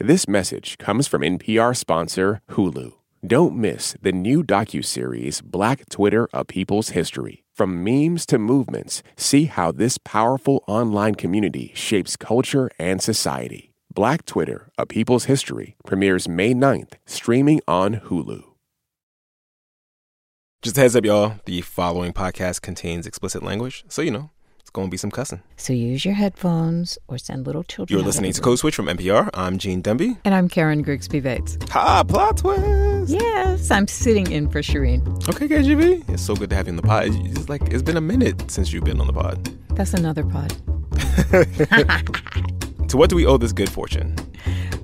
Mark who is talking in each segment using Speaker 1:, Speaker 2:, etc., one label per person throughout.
Speaker 1: This message comes from NPR sponsor Hulu. Don't miss the new docuseries Black Twitter: A People's History. From memes to movements, see how this powerful online community shapes culture and society. Black Twitter: A People's History premieres May 9th, streaming on Hulu.
Speaker 2: Just a heads up, y'all. The following podcast contains explicit language, so you know it's going to be some cussing.
Speaker 3: So use your headphones or send little children.
Speaker 2: You're
Speaker 3: out
Speaker 2: listening
Speaker 3: of
Speaker 2: to
Speaker 3: room.
Speaker 2: Code Switch from NPR. I'm Gene Demby.
Speaker 3: And I'm Karen Grigsby Bates.
Speaker 2: Ha! Plot twist.
Speaker 3: Yes, I'm sitting in for Shereen.
Speaker 2: Okay, KGB. It's so good to have you on the pod. It's like it's been a minute since you've been on the pod.
Speaker 3: That's another pod.
Speaker 2: To what do we owe this good fortune?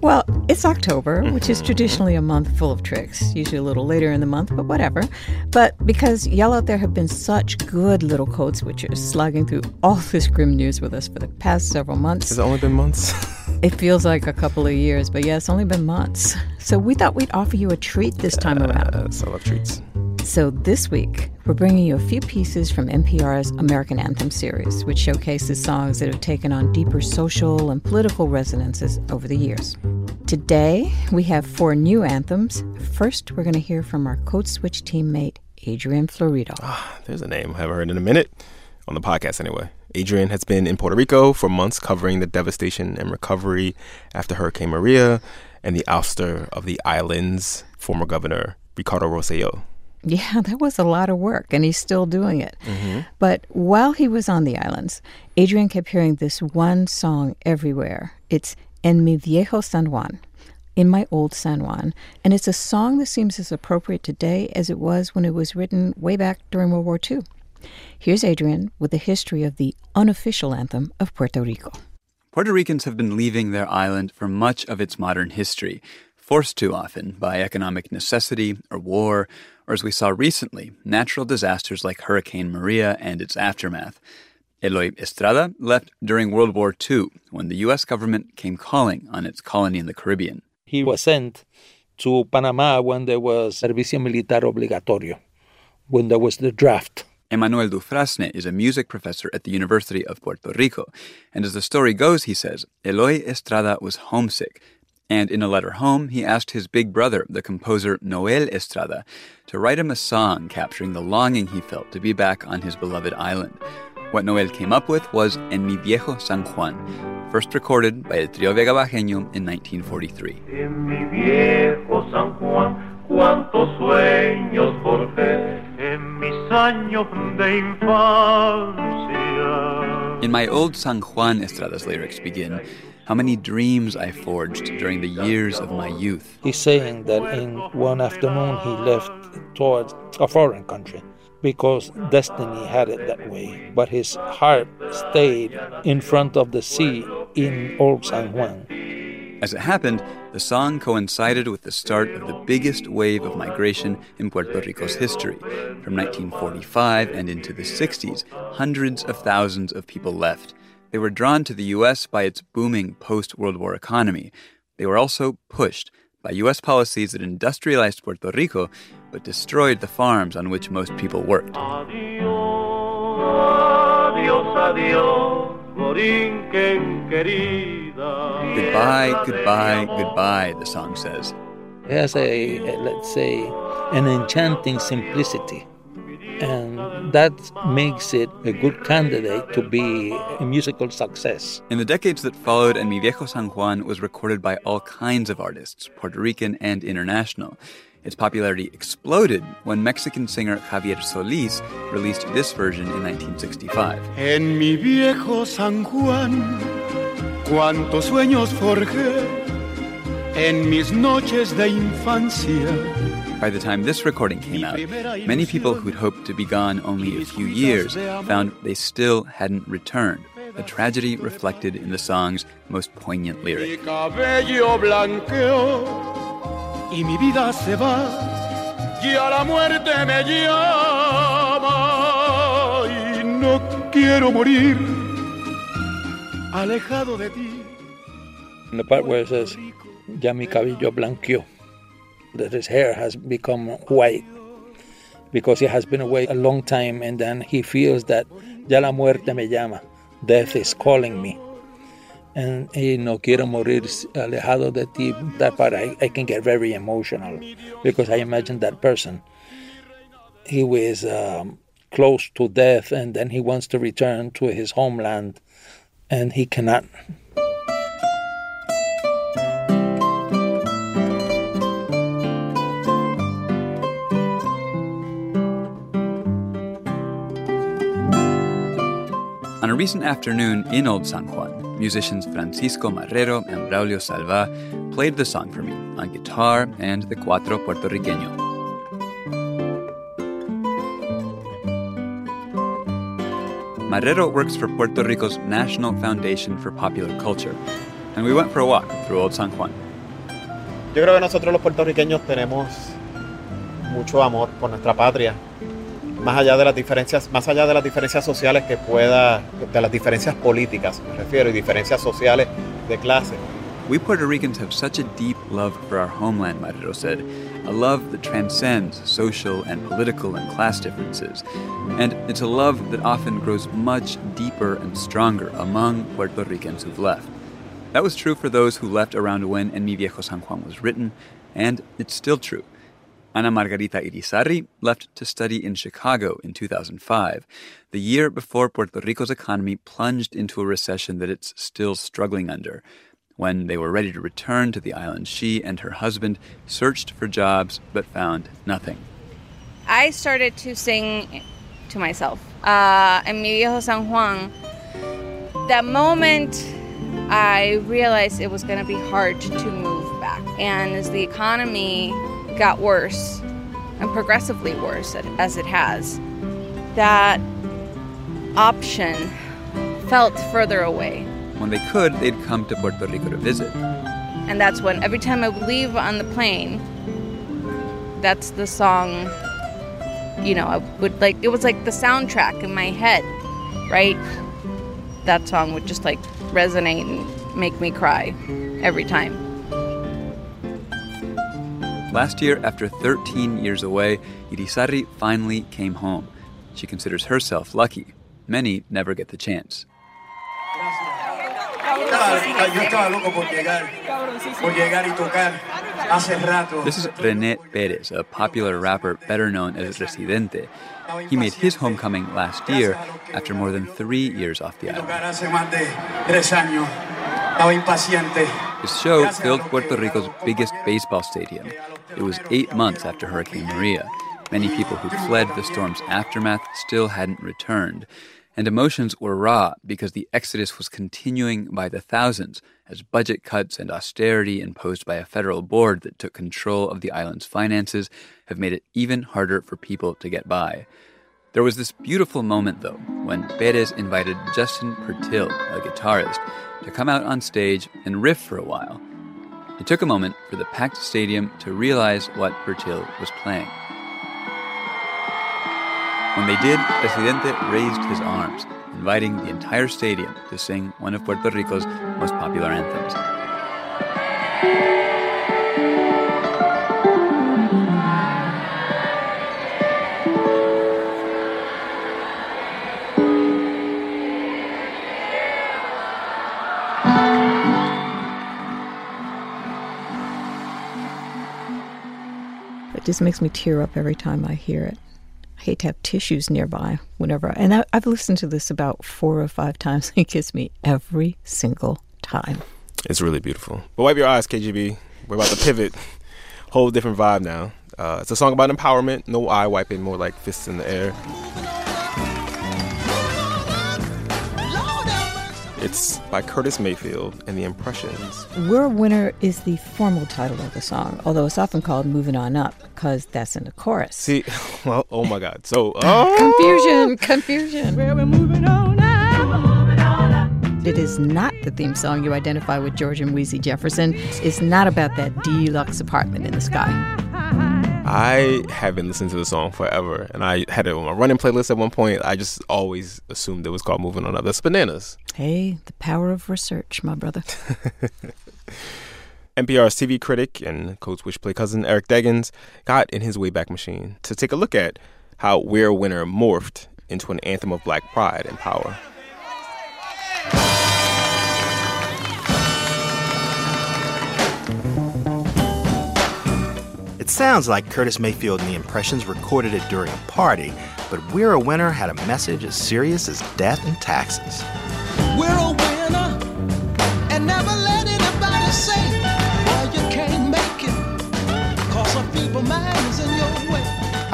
Speaker 3: Well, it's October, which is traditionally a month full of tricks, usually a little later in the month, but whatever. But because y'all out there have been such good little code switchers, slugging through all this grim news with us for the past several months,
Speaker 2: Has it only been months?
Speaker 3: it feels like a couple of years, but yeah, it's only been months. So we thought we'd offer you a treat this time around.
Speaker 2: uh, so I love treats.
Speaker 3: So this week, we're bringing you a few pieces from NPR's American Anthem series, which showcases songs that have taken on deeper social and political resonances over the years. Today, we have four new anthems. First, we're going to hear from our Code Switch teammate, Adrian Florido.
Speaker 2: Ah, There's a name I haven't heard in a minute on the podcast anyway. Adrian has been in Puerto Rico for months covering the devastation and recovery after Hurricane Maria and the ouster of the island's former governor, Ricardo Rosselló.
Speaker 3: Yeah, that was a lot of work, and he's still doing it. Mm-hmm. But while he was on the islands, Adrian kept hearing this one song everywhere. It's En mi viejo San Juan, in my old San Juan. And it's a song that seems as appropriate today as it was when it was written way back during World War II. Here's Adrian with the history of the unofficial anthem of Puerto Rico.
Speaker 4: Puerto Ricans have been leaving their island for much of its modern history, forced to often by economic necessity or war, or as we saw recently, natural disasters like Hurricane Maria and its aftermath. Eloy Estrada left during World War II when the U.S. government came calling on its colony in the Caribbean.
Speaker 5: He was sent to Panama when there was servicio militar obligatorio, when there was the draft.
Speaker 4: Emmanuel Dufrasne is a music professor at the University of Puerto Rico, and as the story goes, he says, Eloy Estrada was homesick, and in a letter home, he asked his big brother, the composer Noel Estrada, to write him a song capturing the longing he felt to be back on his beloved island. What Noel came up with was En mi viejo San Juan, first recorded by El Trio Vega Bajeño in 1943.
Speaker 6: En mi viejo San Juan, cuántos sueños forjé en mis años de infancia.
Speaker 4: In my old San Juan, Estrada's lyrics begin, How many dreams I forged during the years of my youth.
Speaker 5: He's saying that in one afternoon he left towards a foreign country because destiny had it that way. But his heart stayed in front of the sea in Old San Juan.
Speaker 4: As it happened, the song coincided with the start of the biggest wave of migration in Puerto Rico's history. From 1945 and into the 60s, hundreds of thousands of people left. They were drawn to the U.S. by its booming post World War economy. They were also pushed by U.S. policies that industrialized Puerto Rico but destroyed the farms on which most people worked.
Speaker 6: Adiós, adiós, adiós,
Speaker 4: Goodbye, goodbye, goodbye, the song says.
Speaker 5: It has a, a, let's say, an enchanting simplicity. And that makes it a good candidate to be a musical success.
Speaker 4: In the decades that followed, En Mi Viejo San Juan was recorded by all kinds of artists, Puerto Rican and international. Its popularity exploded when Mexican singer Javier Solis released this version in 1965.
Speaker 7: En mi viejo San Juan, cuántos sueños forjé en mis noches de infancia.
Speaker 4: By the time this recording came out, many people who'd hoped to be gone only a few years found they still hadn't returned, a tragedy reflected in the song's most poignant
Speaker 7: Mi
Speaker 4: lyric.
Speaker 7: cabello blanqueó y mi vida se va, ya la muerte me llama y no quiero morir alejado de ti.
Speaker 5: And the part where it says, Ya mi cabello blanqueó, that his hair has become white because he has been away a long time and then he feels that ya la muerte me llama, death is calling me. and eh, no quiero morir alejado de ti. That part I, I can get very emotional because I imagine that person. He was um, close to death, and then he wants to return to his homeland, and he cannot.
Speaker 4: A recent afternoon in Old San Juan, musicians Francisco Marrero and Braulio Salva played the song for me on guitar and the cuatro puertorriqueño. Marrero works for Puerto Rico's National Foundation for Popular Culture, and we went for a walk through Old San Juan.
Speaker 8: Yo creo que nosotros los puertorriqueños tenemos mucho amor por nuestra patria más allá de las diferencias, más allá de las diferencias sociales que pueda, de las diferencias políticas, me refiero, y diferencias sociales de clase.
Speaker 4: We Puerto Ricans have such a deep love for our homeland, Marrero said, a love that transcends social and political and class differences. And it's a love that often grows much deeper and stronger among Puerto Ricans who've left. That was true for those who left around when En Mi Viejo San Juan was written, and it's still true. Ana Margarita Irizarry left to study in Chicago in 2005, the year before Puerto Rico's economy plunged into a recession that it's still struggling under. When they were ready to return to the island, she and her husband searched for jobs but found nothing.
Speaker 9: I started to sing to myself. Uh, en mi viejo San Juan, that moment I realized it was going to be hard to move back. And as the economy got worse and progressively worse as it has, that option felt further away.
Speaker 4: When they could, they'd come to Puerto Rico to visit.
Speaker 9: And that's when every time I would leave on the plane, that's the song, you know, I would like, it was like the soundtrack in my head, right? That song would just like resonate and make me cry every time.
Speaker 4: Last year, after 13 years away, Irizarry finally came home. She considers herself lucky. Many never get the chance. This is René Perez, a popular rapper better known as Residente. He made his homecoming last year after more than three years off the island. His show filled Puerto Rico's biggest baseball stadium. It was eight months after Hurricane Maria. Many people who'd fled the storm's aftermath still hadn't returned. And emotions were raw because the exodus was continuing by the thousands as budget cuts and austerity imposed by a federal board that took control of the island's finances have made it even harder for people to get by. There was this beautiful moment, though, when Perez invited Justin Pertil, a guitarist, to come out on stage and riff for a while. It took a moment for the packed stadium to realize what Pertil was playing. When they did, Residente raised his arms, inviting the entire stadium to sing one of Puerto Rico's most popular anthems.
Speaker 3: It just makes me tear up every time I hear it. I hate to have tissues nearby whenever, I, and I, I've listened to this about four or five times. And it gets me every single time.
Speaker 2: It's really beautiful. But wipe your eyes, KGB. We're about to pivot. Whole different vibe now. Uh, it's a song about empowerment. No eye wiping, more like fists in the air. It's by Curtis Mayfield and the Impressions.
Speaker 3: We're a Winner is the formal title of the song, although it's often called Moving On Up because that's in the chorus.
Speaker 2: See, well, oh my God. So, oh.
Speaker 3: Confusion, confusion. Where we're moving on up. It is not the theme song you identify with George and Weezy Jefferson. It's not about that deluxe apartment in the sky.
Speaker 2: I have been listening to the song forever, and I had it on my running playlist at one point. I just always assumed it was called Moving On Up. That's bananas.
Speaker 3: Hey, the power of research, my brother.
Speaker 2: NPR's TV critic and Code Switch play cousin Eric Deggans got in his Wayback Machine to take a look at how We're a Winner morphed into an anthem of black pride and power.
Speaker 10: Sounds like Curtis Mayfield and the Impressions recorded it during a party, but We're a Winner had a message as serious as death and taxes.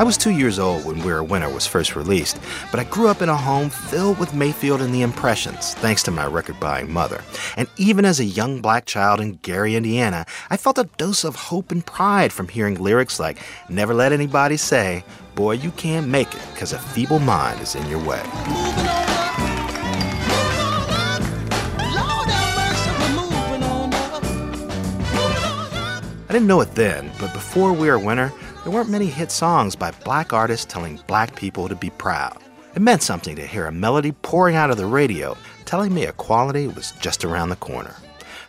Speaker 10: I was two years old when We're a Winner was first released, but I grew up in a home filled with Mayfield and the Impressions, thanks to my record buying mother. And even as a young black child in Gary, Indiana, I felt a dose of hope and pride from hearing lyrics like, Never let anybody say, Boy, you can't make it, because a feeble mind is in your way. I didn't know it then, but before We're Winner, there weren't many hit songs by black artists telling black people to be proud. It meant something to hear a melody pouring out of the radio telling me equality was just around the corner.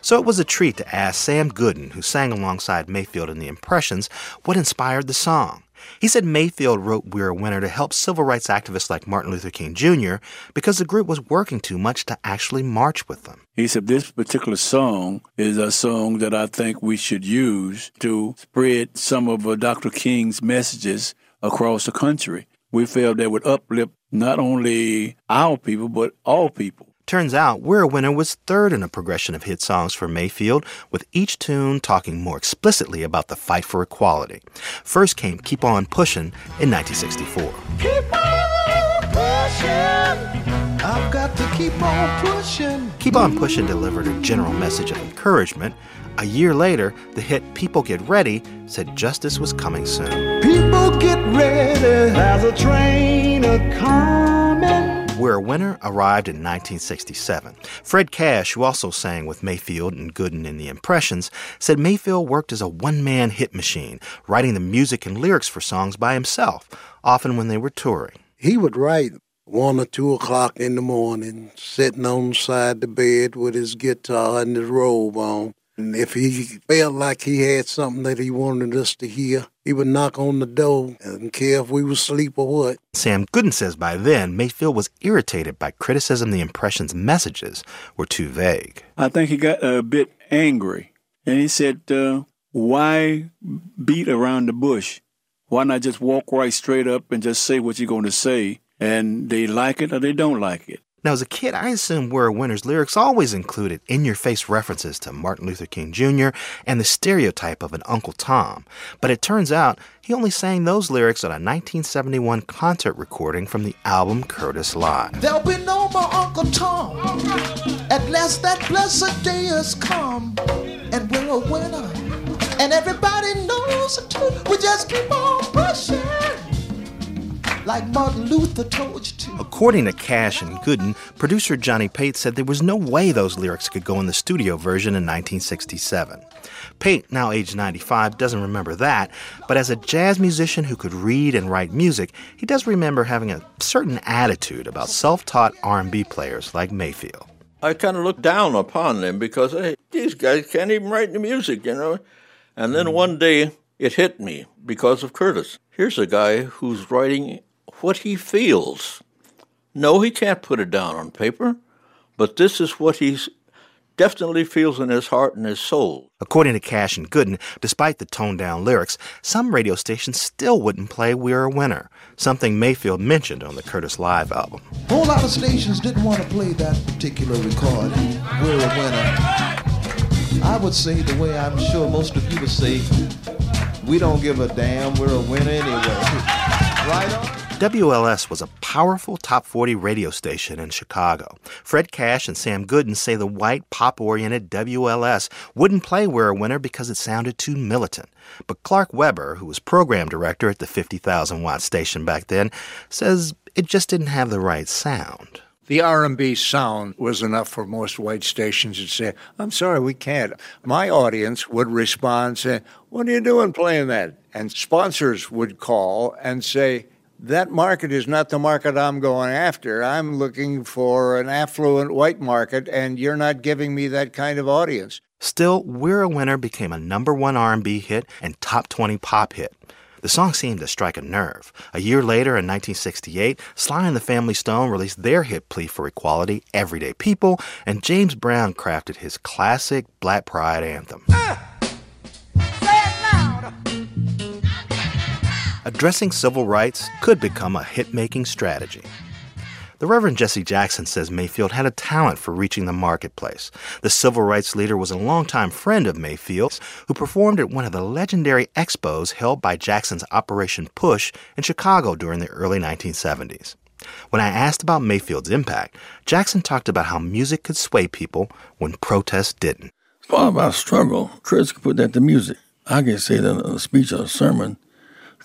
Speaker 10: So it was a treat to ask Sam Gooden, who sang alongside Mayfield in the Impressions, what inspired the song. He said Mayfield wrote We're a Winner to help civil rights activists like Martin Luther King Jr. because the group was working too much to actually march with them.
Speaker 11: He said, This particular song is a song that I think we should use to spread some of uh, Dr. King's messages across the country. We felt that would uplift not only our people, but all people.
Speaker 10: Turns out, We're a Winner was third in a progression of hit songs for Mayfield, with each tune talking more explicitly about the fight for equality. First came Keep On Pushin' in 1964.
Speaker 12: Keep on pushing. I've got to keep on pushing.
Speaker 10: Keep On Pushin' delivered a general message of encouragement. A year later, the hit People Get Ready said justice was coming soon.
Speaker 12: People get ready. There's a train a coming.
Speaker 10: We're a Winner arrived in 1967. Fred Cash, who also sang with Mayfield and Gooden in the Impressions, said Mayfield worked as a one man hit machine, writing the music and lyrics for songs by himself, often when they were touring.
Speaker 13: He would write one or two o'clock in the morning, sitting on the side of the bed with his guitar and his robe on. And if he felt like he had something that he wanted us to hear, he would knock on the door and care if we were asleep or what.
Speaker 10: Sam Gooden says by then, Mayfield was irritated by criticism the Impressions' messages were too vague.
Speaker 11: I think he got a bit angry and he said, uh, Why beat around the bush? Why not just walk right straight up and just say what you're going to say? And they like it or they don't like it.
Speaker 10: Now, as a kid, I assumed We're Winner's lyrics always included in your face references to Martin Luther King Jr. and the stereotype of an Uncle Tom. But it turns out he only sang those lyrics on a 1971 concert recording from the album Curtis Live.
Speaker 12: There'll be no more Uncle Tom. At last that blessed day has come. And we're a winner. And everybody knows it too. We just keep on pushing. Like Martin Luther told you to.
Speaker 10: According to Cash and Gooden, producer Johnny Pate said there was no way those lyrics could go in the studio version in 1967. Pate, now age 95, doesn't remember that, but as a jazz musician who could read and write music, he does remember having a certain attitude about self-taught R&B players like Mayfield.
Speaker 14: I kind of looked down upon them because hey, these guys can't even write the music, you know. And then hmm. one day it hit me because of Curtis. Here's a guy who's writing what he feels. No, he can't put it down on paper, but this is what he definitely feels in his heart and his soul.
Speaker 10: According to Cash and Gooden, despite the toned down lyrics, some radio stations still wouldn't play We're a Winner, something Mayfield mentioned on the Curtis Live album.
Speaker 12: A whole lot of stations didn't want to play that particular recording. We're a winner. I would say the way I'm sure most of you would say, we don't give a damn, we're a winner anyway. Right on?
Speaker 10: WLS was a powerful top 40 radio station in Chicago. Fred Cash and Sam Gooden say the white, pop oriented WLS wouldn't play We're a Winner because it sounded too militant. But Clark Weber, who was program director at the 50,000 watt station back then, says it just didn't have the right sound.
Speaker 15: The R&B sound was enough for most white stations to say, "I'm sorry, we can't." My audience would respond saying, "What are you doing playing that?" And sponsors would call and say, that market is not the market I'm going after. I'm looking for an affluent white market, and you're not giving me that kind of audience.
Speaker 10: Still, We're a Winner became a number one R&B hit and top 20 pop hit. The song seemed to strike a nerve. A year later, in 1968, Sly and the Family Stone released their hit plea for equality, Everyday People, and James Brown crafted his classic Black Pride anthem.
Speaker 12: Say
Speaker 10: addressing civil rights could become a hit making strategy. The Reverend Jesse Jackson says Mayfield had a talent for reaching the marketplace. The civil rights leader was a longtime friend of Mayfield's who performed at one of the legendary expos held by Jackson's Operation Push in Chicago during the early 1970s. When I asked about Mayfield's impact, Jackson talked about how music could sway people when protest didn't.
Speaker 16: It's of our struggle. Chris could put that to music. I can say that in a speech or a sermon.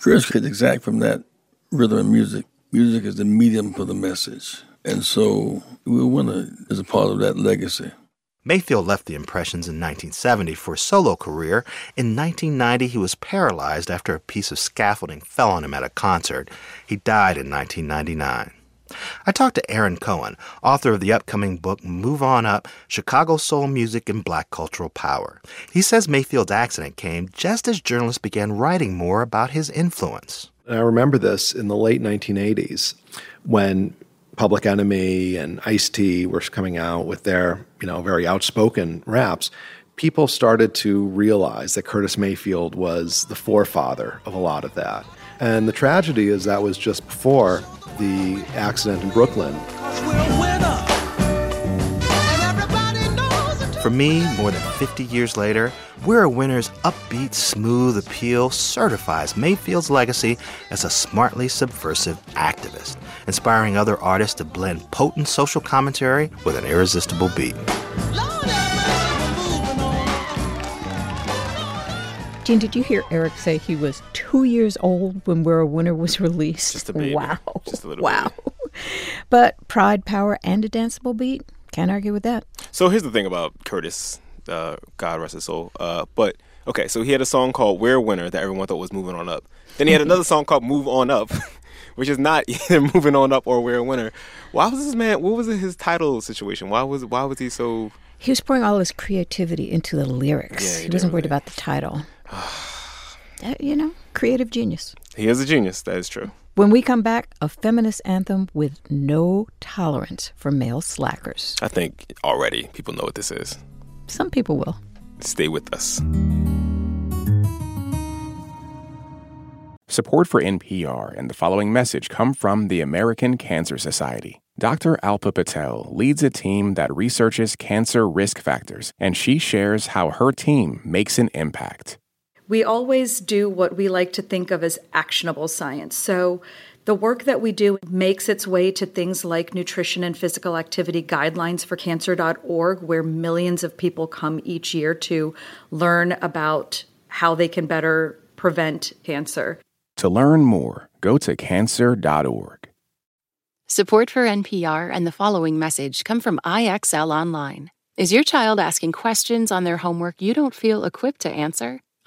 Speaker 16: Chris could exact from that rhythm and music music is the medium for the message. And so we want to, as a part of that legacy.
Speaker 10: Mayfield left the Impressions in 1970 for a solo career. In 1990, he was paralyzed after a piece of scaffolding fell on him at a concert. He died in 1999. I talked to Aaron Cohen, author of the upcoming book Move On Up Chicago Soul Music and Black Cultural Power. He says Mayfield's accident came just as journalists began writing more about his influence.
Speaker 17: I remember this in the late 1980s when Public Enemy and Ice T were coming out with their, you know, very outspoken raps. People started to realize that Curtis Mayfield was the forefather of a lot of that. And the tragedy is that was just before the accident in Brooklyn.
Speaker 10: For me, more than 50 years later, We're a Winner's upbeat, smooth appeal certifies Mayfield's legacy as a smartly subversive activist, inspiring other artists to blend potent social commentary with an irresistible beat.
Speaker 3: Gene, did you hear Eric say he was two years old when We're a Winner was released?
Speaker 2: Just a baby.
Speaker 3: Wow.
Speaker 2: Just a little
Speaker 3: wow. But pride, power, and a danceable beat? Can't argue with that.
Speaker 2: So here's the thing about Curtis, uh, God rest his soul. Uh, but okay, so he had a song called "We're a Winner" that everyone thought was moving on up. Then he had another song called "Move On Up," which is not either moving on up or "We're a Winner." Why was this man? What was his title situation? Why was why was he so?
Speaker 3: He was pouring all his creativity into the lyrics.
Speaker 2: Yeah, he
Speaker 3: he wasn't
Speaker 2: did,
Speaker 3: worried about the title. You know, creative genius.
Speaker 2: He is a genius. That is true.
Speaker 3: When we come back, a feminist anthem with no tolerance for male slackers.
Speaker 2: I think already people know what this is.
Speaker 3: Some people will.
Speaker 2: Stay with us.
Speaker 1: Support for NPR and the following message come from the American Cancer Society. Dr. Alpa Patel leads a team that researches cancer risk factors, and she shares how her team makes an impact.
Speaker 18: We always do what we like to think of as actionable science. So the work that we do makes its way to things like nutrition and physical activity guidelines for cancer.org, where millions of people come each year to learn about how they can better prevent cancer.
Speaker 1: To learn more, go to cancer.org.
Speaker 19: Support for NPR and the following message come from IXL Online. Is your child asking questions on their homework you don't feel equipped to answer?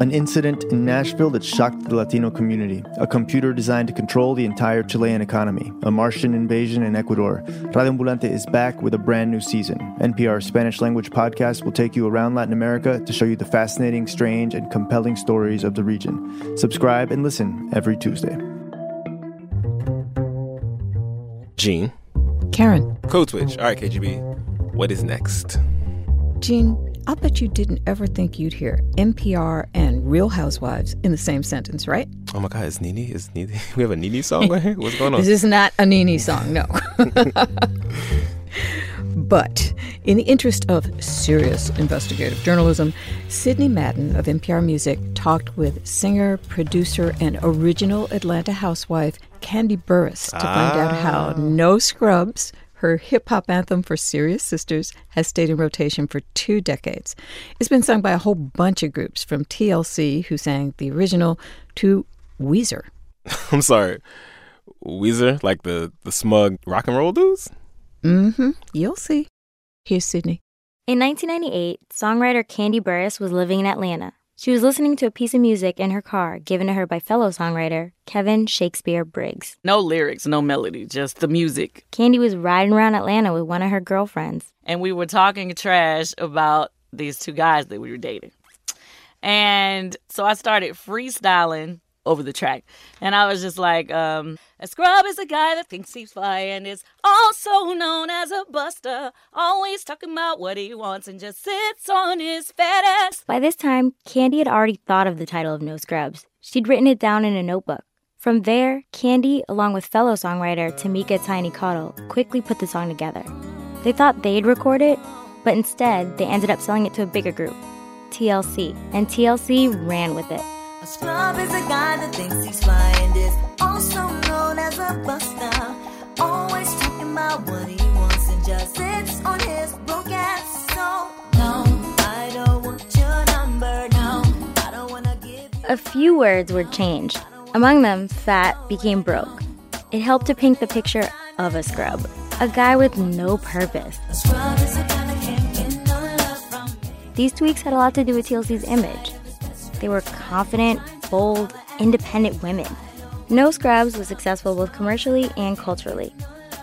Speaker 20: An incident in Nashville that shocked the Latino community. A computer designed to control the entire Chilean economy. A Martian invasion in Ecuador. Radio Ambulante is back with a brand new season. NPR's Spanish language podcast will take you around Latin America to show you the fascinating, strange, and compelling stories of the region. Subscribe and listen every Tuesday.
Speaker 2: Gene.
Speaker 3: Karen.
Speaker 2: Code switch. All right, KGB. What is next?
Speaker 3: Gene, I'll bet you didn't ever think you'd hear NPR and Real Housewives in the same sentence, right?
Speaker 2: Oh my God, is NeNe? Is NeNe? We have a NeNe song right here. What's going on?
Speaker 3: This is not a NeNe song, no. but in the interest of serious investigative journalism, Sydney Madden of NPR Music talked with singer, producer, and original Atlanta housewife Kandi Burruss to find out how ah. No Scrubs, her hip hop anthem for Serious Sisters, has stayed in rotation for two decades. It's been sung by a whole bunch of groups, from TLC, who sang the original, to Weezer.
Speaker 2: I'm sorry. Weezer, like the the smug rock and roll dudes.
Speaker 3: Mm-hmm. You'll see. Here's Sydney.
Speaker 21: In 1998, songwriter Kandi Burruss was living in Atlanta. She was listening to a piece of music in her car given to her by fellow songwriter Kevin Shakespeare Briggs.
Speaker 22: No lyrics, no melody, just the music.
Speaker 21: Kandi was riding around Atlanta with one of her girlfriends.
Speaker 22: And we were talking trash about these two guys that we were dating. And so I started freestyling over the track. And I was just like, um, a scrub is a guy that thinks he's fly and is also known as a buster, always talking about what he wants and just sits on his fat ass.
Speaker 21: By this time, Kandi had already thought of the title of No Scrubs. She'd written it down in a notebook. From there, Kandi, along with fellow songwriter Tameka Tiny Cottle, quickly put the song together. They thought they'd record it, but instead, they ended up selling it to a bigger group, TLC, and TLC ran with it.
Speaker 23: A scrub is a guy that thinks he's fly and is also known as a buster. Always talking about what he wants and just sits on his broke ass. So, no, I don't want your number. No, I don't wanna give
Speaker 21: A few words were changed. Among them, fat became broke. It helped to paint the picture of a scrub, a guy with no purpose.
Speaker 23: a scrub is a guy that can't get no love from me.
Speaker 21: These tweaks had a lot to do with TLC's image. They were confident, bold, independent women. No Scrubs was successful both commercially and culturally.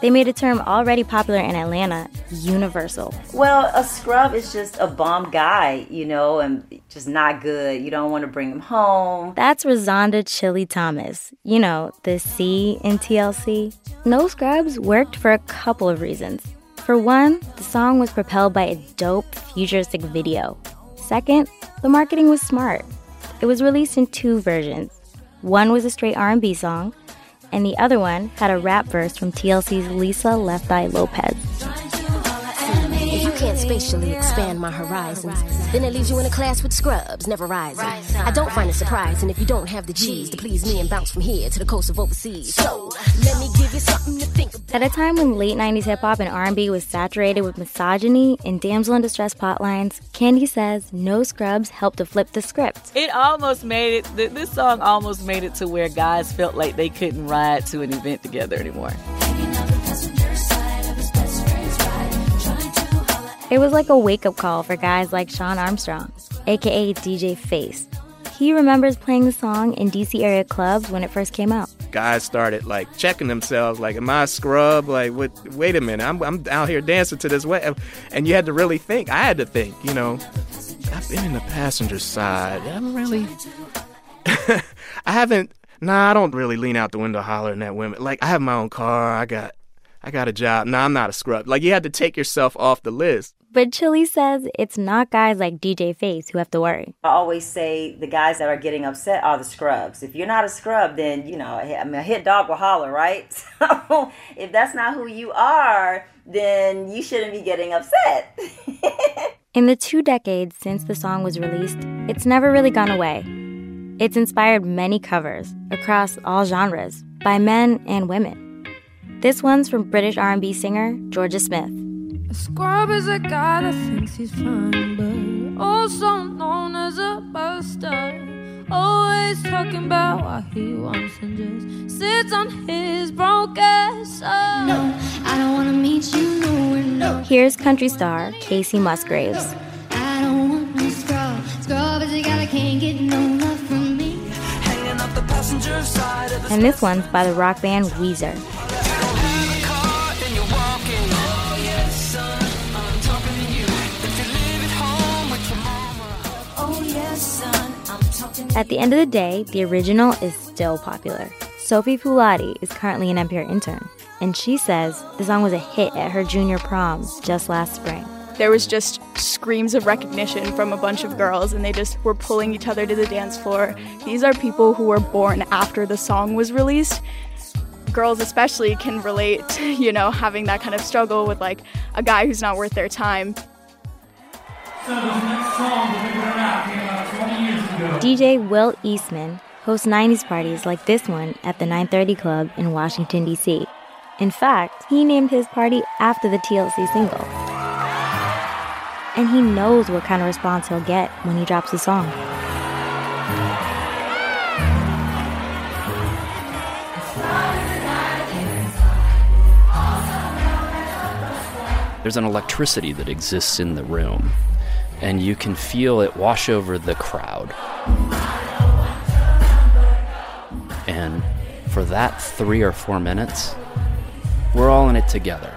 Speaker 21: They made a term already popular in Atlanta universal.
Speaker 24: Well, a scrub is just a bum guy, you know, and just not good. You don't want to bring him home.
Speaker 21: That's Rozonda Chili Thomas, you know, the C in TLC. No Scrubs worked for a couple of reasons. For one, the song was propelled by a dope futuristic video. Second, the marketing was smart. It was released in two versions. One was a straight R&B song, and the other one had a rap verse from TLC's Lisa Left Eye Lopes.
Speaker 25: If you can't spatially expand my horizons, then it leaves you in a class with scrubs, never rising. I don't find it surprising if you don't have the G's to please me and bounce from here to the coast of overseas. So, let me give you something to think about.
Speaker 21: At a time when late 90s hip hop and R&B was saturated with misogyny and damsel in distress plotlines, Kandi says No Scrubs helped to flip the script.
Speaker 22: It almost made it, this song almost made it to where guys felt like they couldn't ride to an event together anymore.
Speaker 21: It was like a wake-up call for guys like Sean Armstrong, aka DJ Face. He remembers playing the song in DC area clubs when it first came out.
Speaker 2: Guys started like checking themselves, like, "Am I a scrub? Like, what? Wait a minute, I'm I'm out here dancing to this way," and you had to really think. I had to think, you know. I've been in the passenger side. I'm really. I haven't. Nah, I don't really lean out the window hollering at women. Like, I have my own car. I got. I got a job. Nah, I'm not a scrub. Like, you had to take yourself off the list.
Speaker 21: But Chili says it's not guys like DJ Face who have to worry.
Speaker 24: I always say the guys that are getting upset are the scrubs. If you're not a scrub, then, you know, I mean, a hit dog will holler, right? So if that's not who you are, then you shouldn't be getting upset.
Speaker 21: In the two decades since the song was released, it's never really gone away. It's inspired many covers across all genres by men and women. This one's from British R&B singer Jorja Smith.
Speaker 26: A scrub is a guy that thinks he's fine, but also known as a buster. Always talking about what he wants and just sits on his broke ass. Oh. No, I don't wanna meet you nowhere, no.
Speaker 21: Here's country star Kacey Musgraves.
Speaker 26: I don't want no scrub. Scrub is a guy that can't get no love from me. Up the passenger side
Speaker 21: And this one's by the rock band Weezer. At the end of the day, the original is still popular. Sophie Fulati is currently an NPR intern, and she says the song was a hit at her junior proms just last spring.
Speaker 27: There was just screams of recognition from a bunch of girls, and they just were pulling each other to the dance floor. These are people who were born after the song was released. Girls, especially, can relate, you know, having that kind of struggle with like a guy who's not worth their time.
Speaker 21: DJ Will Eastman hosts 90s parties like this one at the 930 Club in Washington, D.C. In fact, he named his party after the TLC single. And he knows what kind of response he'll get when he drops the song.
Speaker 28: There's an electricity that exists in the room.
Speaker 29: And you can feel it wash over the crowd. And for that three or four minutes, we're all in it together.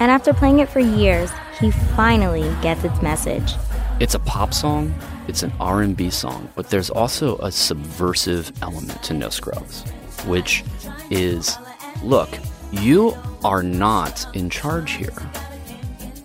Speaker 21: And after playing it for years, he finally gets its message.
Speaker 29: It's a pop song, it's an R&B song, but there's also a subversive element to No Scrubs, which is look, you are not in charge here.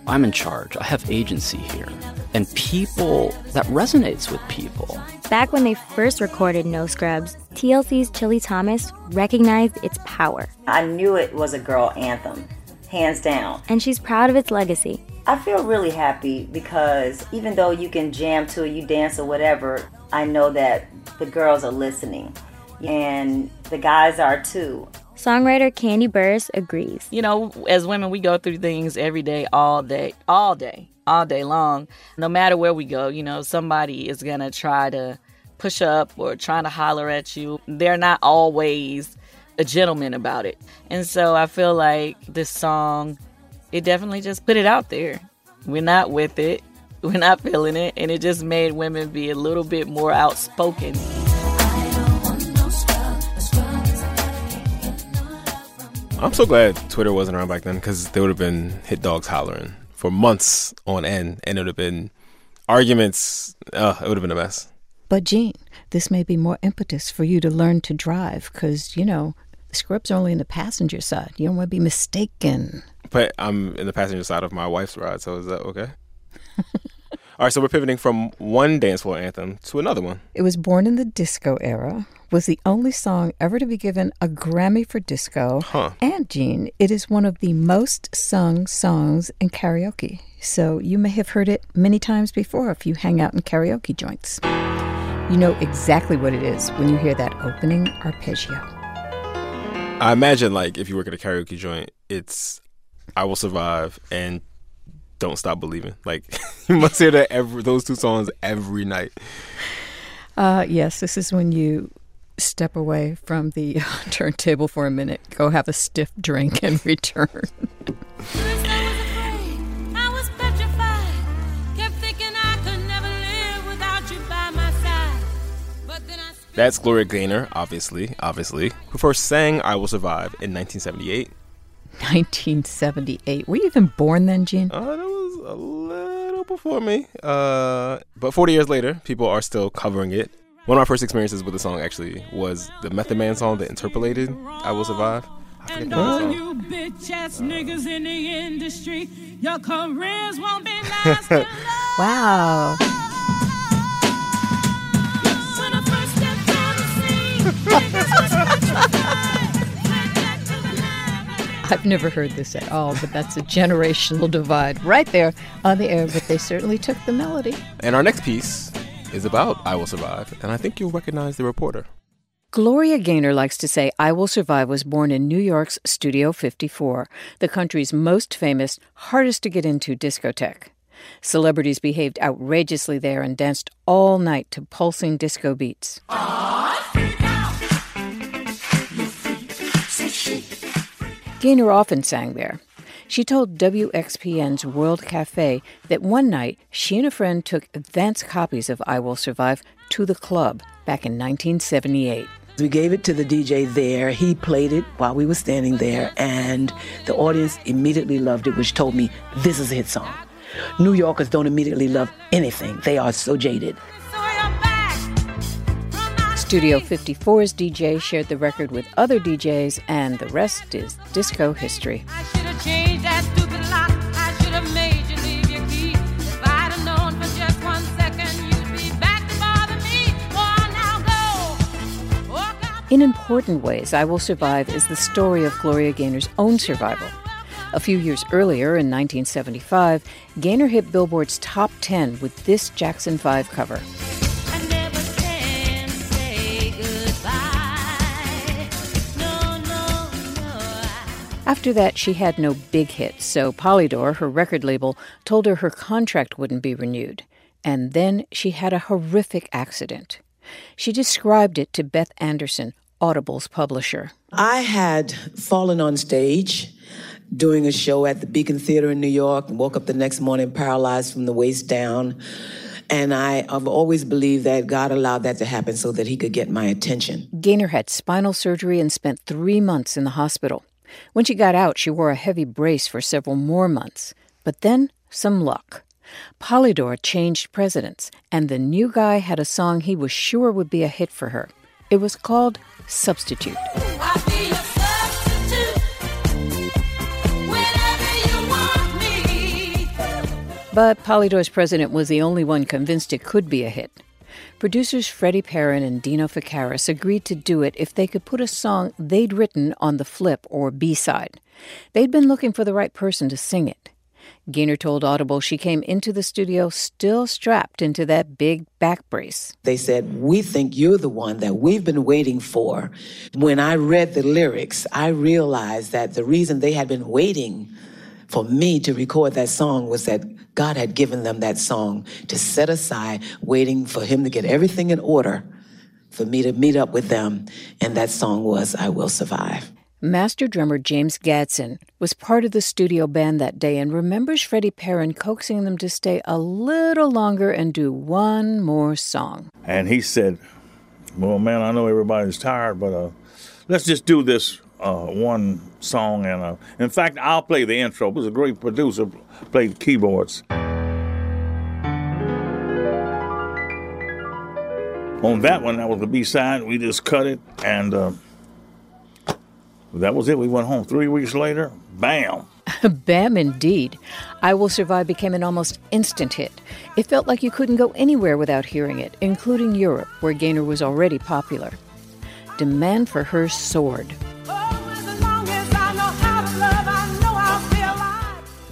Speaker 29: I'm in charge. I have agency here. And people, that resonates with people.
Speaker 21: Back when they first recorded No Scrubs, TLC's Chili Thomas recognized its power.
Speaker 24: I knew it was a girl anthem, hands down.
Speaker 21: And she's proud of its legacy.
Speaker 24: I feel really happy because even though you can jam to it, you dance or whatever, I know that the girls are listening. And the guys are too.
Speaker 21: Songwriter Kandi Burruss agrees.
Speaker 22: You know, as women, we go through things every day, all day, all day, all day long. No matter where we go, you know, somebody is going to try to push up or trying to holler at you. They're not always a gentleman about it. And so I feel like this song, it definitely just put it out there. We're not with it, we're not feeling it. And it just made women be a little bit more outspoken.
Speaker 2: I'm so glad Twitter wasn't around back then because there would have been hit dogs hollering for months on end, and it would have been arguments. Uh, it would have been a mess.
Speaker 3: But Gene, this may be more impetus for you to learn to drive because you know are only in the passenger side. You don't want to be mistaken.
Speaker 2: But I'm in the passenger side of my wife's ride, so is that okay? All right, so we're pivoting from one dance floor anthem to another one.
Speaker 3: It was born in the disco era, was the only song ever to be given a Grammy for disco.
Speaker 2: Huh.
Speaker 3: And Gene, it is one of the most sung songs in karaoke. So you may have heard it many times before if you hang out in karaoke joints. You know exactly what it is when you hear that opening arpeggio.
Speaker 2: I imagine, like, if you work at a karaoke joint, it's I Will Survive and Don't Stop Believing. Like, you must hear that every, those two songs every night.
Speaker 3: Uh, yes, this is when you step away from the turntable for a minute, go have a stiff drink, and return.
Speaker 26: I was petrified. Kept thinking I could never live without you by my side. But then I
Speaker 2: That's Gloria Gaynor, obviously, obviously, who first sang I Will Survive in 1978.
Speaker 3: 1978. Were you even born then, Gene?
Speaker 2: Uh, that was a little before me. Uh, but 40 years later, people are still covering it. One of my first experiences with the song actually was the Method Man song that interpolated I Will Survive. I forget the name of the
Speaker 26: all
Speaker 2: song.
Speaker 26: you bitch ass niggas in the industry, your careers won't be lasting.
Speaker 3: Wow. I've never heard this at all, but that's a generational divide right there on the air. But they certainly took the melody.
Speaker 2: And our next piece is about I Will Survive, and I think you'll recognize the reporter.
Speaker 3: Gloria Gaynor likes to say I Will Survive was born in New York's Studio 54, the country's most famous, hardest to get into discotheque. Celebrities behaved outrageously there and danced all night to pulsing disco beats. Gaynor often sang there. She told WXPN's World Cafe that one night she and a friend took advance copies of I Will Survive to the club back in 1978.
Speaker 30: We gave it to the DJ there. He played it while we were standing there, and the audience immediately loved it, which told me this is a hit song. New Yorkers don't immediately love anything, they are so jaded.
Speaker 3: Studio 54's DJ shared the record with other DJs, and the rest is disco history.
Speaker 26: should've changed that stupid lock. I should have made you leave your key. If I'd have known for just one second, you'd be back to bother me. Now go. Walk out.
Speaker 3: In important ways, I Will Survive is the story of Gloria Gaynor's own survival. A few years earlier, in 1975, Gaynor hit Billboard's top 10 with this Jackson 5 cover. After that, she had no big hits, so Polydor, her record label, told her her contract wouldn't be renewed. And then she had a horrific accident. She described it to Beth Anderson, Audible's publisher.
Speaker 30: I had fallen on stage doing a show at the Beacon Theater in New York and woke up the next morning paralyzed from the waist down. And I have always believed that God allowed that to happen so that he could get my attention.
Speaker 3: Gaynor had spinal surgery and spent three months in the hospital. When she got out, she wore a heavy brace for several more months. But then, some luck. Polydor changed presidents, and the new guy had a song he was sure would be a hit for her. It was called Substitute. But Polydor's president was the only one convinced it could be a hit. Producers Freddie Perren and Dino Fekaris agreed to do it if they could put a song they'd written on the flip or B side. They'd been looking for the right person to sing it. Gaynor told Audible she came into the studio still strapped into that big back brace.
Speaker 30: They said, We think you're the one that we've been waiting for. When I read the lyrics, I realized that the reason they had been waiting for me to record that song was that God had given them that song to set aside, waiting for Him to get everything in order for me to meet up with them. And that song was I Will Survive.
Speaker 3: Master drummer James Gadson was part of the studio band that day and remembers Freddie Perren coaxing them to stay a little longer and do one more song.
Speaker 31: And he said, Well, man, I know everybody's tired, but uh, let's just do this uh, one song. And uh, in fact, I'll play the intro. It was a great producer, played keyboards. On that one, that was the B side. We just cut it, and uh, that was it. We went home three weeks later. Bam.
Speaker 3: Bam, indeed. I Will Survive became an almost instant hit. It felt like you couldn't go anywhere without hearing it, including Europe, where Gaynor was already popular. Demand for her soared.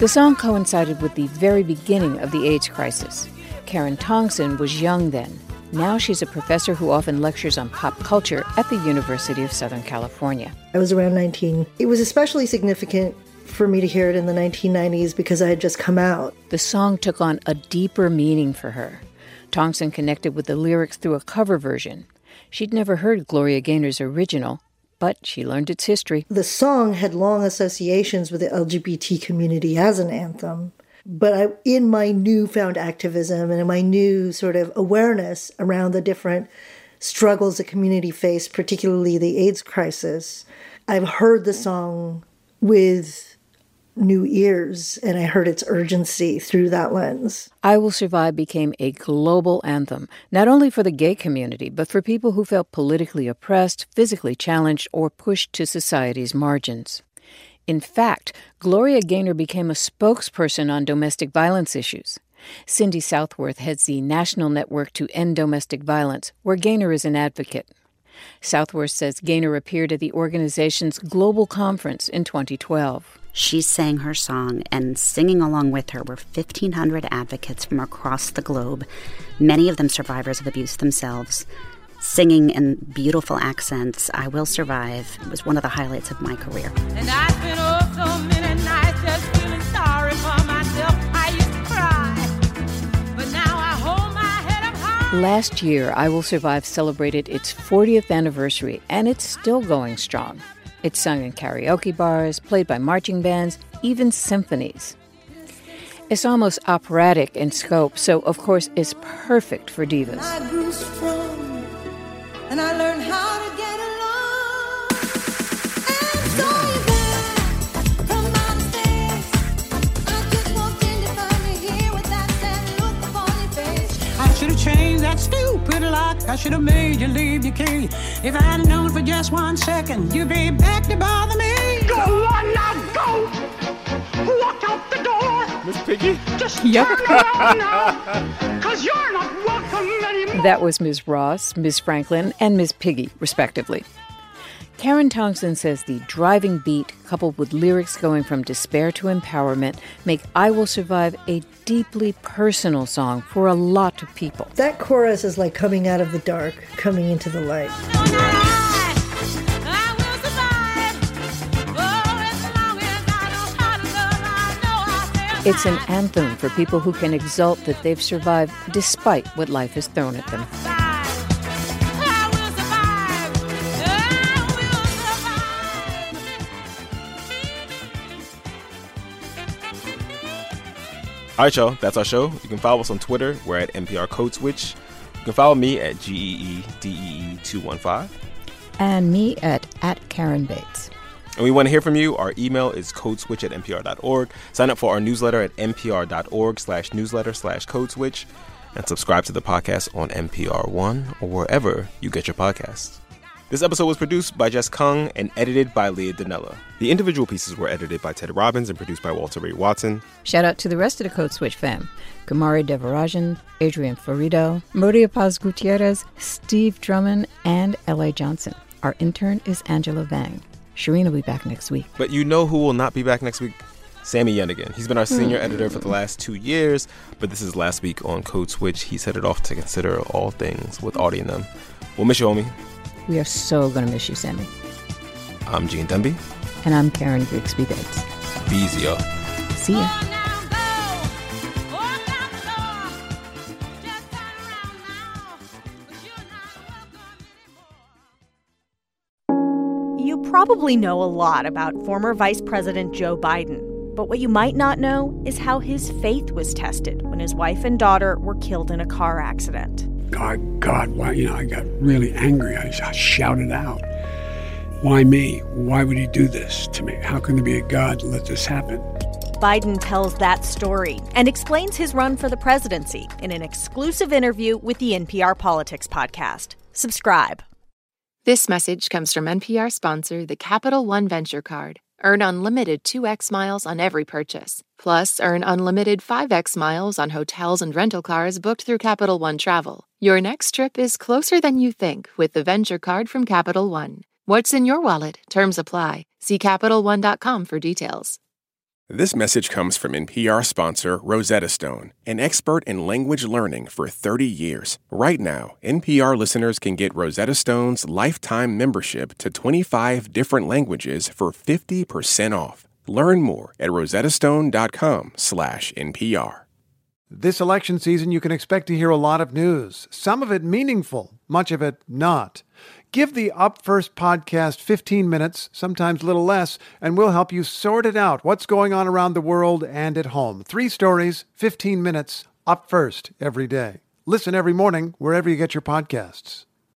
Speaker 3: The song coincided with the very beginning of the AIDS crisis. Karen Tongson was young then. Now she's a professor who often lectures on pop culture at the University of Southern California.
Speaker 32: I was around 19. It was especially significant for me to hear it in the 1990s because I had just come out.
Speaker 3: The song took on a deeper meaning for her. Tongson connected with the lyrics through a cover version. She'd never heard Gloria Gaynor's original, but she learned its history.
Speaker 32: The song had long associations with the LGBT community as an anthem. But I, in my newfound activism and in my new sort of awareness around the different struggles the community faced, particularly the AIDS crisis, I've heard the song with new ears and I heard its urgency through that lens.
Speaker 3: I Will Survive became a global anthem, not only for the gay community, but for people who felt politically oppressed, physically challenged, or pushed to society's margins. In fact, Gloria Gaynor became a spokesperson on domestic violence issues. Cindy Southworth heads the National Network to End Domestic Violence, where Gaynor is an advocate. Southworth says Gaynor appeared at the organization's global conference in 2012.
Speaker 33: She sang her song, and singing along with her were 1,500 advocates from across the globe, many of them survivors of abuse themselves. Singing in beautiful accents, I Will Survive was one of the highlights of my career.
Speaker 26: And I've been up so many nights just feeling sorry for myself. I used to cry, but now I hold my head up high.
Speaker 3: Last year, I Will Survive celebrated its 40th anniversary, and it's still going strong. It's sung in karaoke bars, played by marching bands, even symphonies. It's almost operatic in scope, so of course it's perfect for divas.
Speaker 34: Changed that stupid lock. I should have made you leave your key. If I had known for just one second, you'd be back to bother me.
Speaker 35: Go on now, go! Walk out the door!
Speaker 2: Miss Piggy?
Speaker 35: Just
Speaker 3: Yep.
Speaker 35: turn around now, cause you're not welcome anymore.
Speaker 3: That was Ms. Ross, Ms. Franklin, and Ms. Piggy, respectively. Karen Tongson says the driving beat, coupled with lyrics going from despair to empowerment, make I Will Survive a deeply personal song for a lot of people.
Speaker 32: That chorus is like coming out of the dark, coming into the light.
Speaker 3: It's an anthem for people who can exult that they've survived despite what life has thrown at them.
Speaker 2: All right, y'all, that's our show. You can follow us on Twitter. We're at NPR Code Switch. You can follow me at GEEDEE215.
Speaker 3: And me at, at Karen Bates.
Speaker 2: And we want to hear from you. Our email is codeswitch at npr.org. Sign up for our newsletter at npr.org slash newsletter slash codeswitch. And subscribe to the podcast on NPR One or wherever you get your podcasts. This episode was produced by Jess Kung and edited by Leah Donnella. The individual pieces were edited by Ted Robbins and produced by Walter Ray Watson.
Speaker 3: Shout out to the rest of the Code Switch fam Kumari Devarajan, Adrian Florido, Maria Paz Gutierrez, Steve Drummond, and L.A. Johnson. Our intern is Angela Vang. Shereen will be back next week.
Speaker 2: But you know who will not be back next week? Sami Yenigun. He's been our hmm. senior editor for the last two years, but this is last week on Code Switch. He set it off to consider all things with Audie and them. We'll miss you, homie.
Speaker 3: We are so going to miss you, Sami.
Speaker 2: I'm Gene Demby.
Speaker 3: And I'm Karen Grigsby Bates.
Speaker 2: Be easy, y'all.
Speaker 3: See ya.
Speaker 36: You probably know a lot about former Vice President Joe Biden, but what you might not know is how his faith was tested when his wife and daughter were killed in a car accident.
Speaker 37: God, God, why, you know, I got really angry. I, I shouted out, Why me? Why would he do this to me? How can there be a God to let this happen?
Speaker 36: Biden tells that story and explains his run for the presidency in an exclusive interview with the NPR Politics podcast. Subscribe.
Speaker 19: This message comes from NPR sponsor, the Capital One Venture Card. Earn unlimited 2x miles on every purchase. Plus, earn unlimited 5x miles on hotels and rental cars booked through Capital One Travel. Your next trip is closer than you think with the Venture Card from Capital One. What's in your wallet? Terms apply. See CapitalOne.com for details.
Speaker 1: This message comes from NPR sponsor Rosetta Stone, an expert in language learning for 30 years. Right now, NPR listeners can get Rosetta Stone's lifetime membership to 25 different languages for 50% off. Learn more at rosettastone.com/npr.
Speaker 38: This election season, you can expect to hear a lot of news, some of it meaningful, much of it not. Give the Up First podcast 15 minutes, sometimes a little less, and we'll help you sort it out what's going on around the world and at home. Three stories, 15 minutes, Up First every day. Listen every morning wherever you get your podcasts.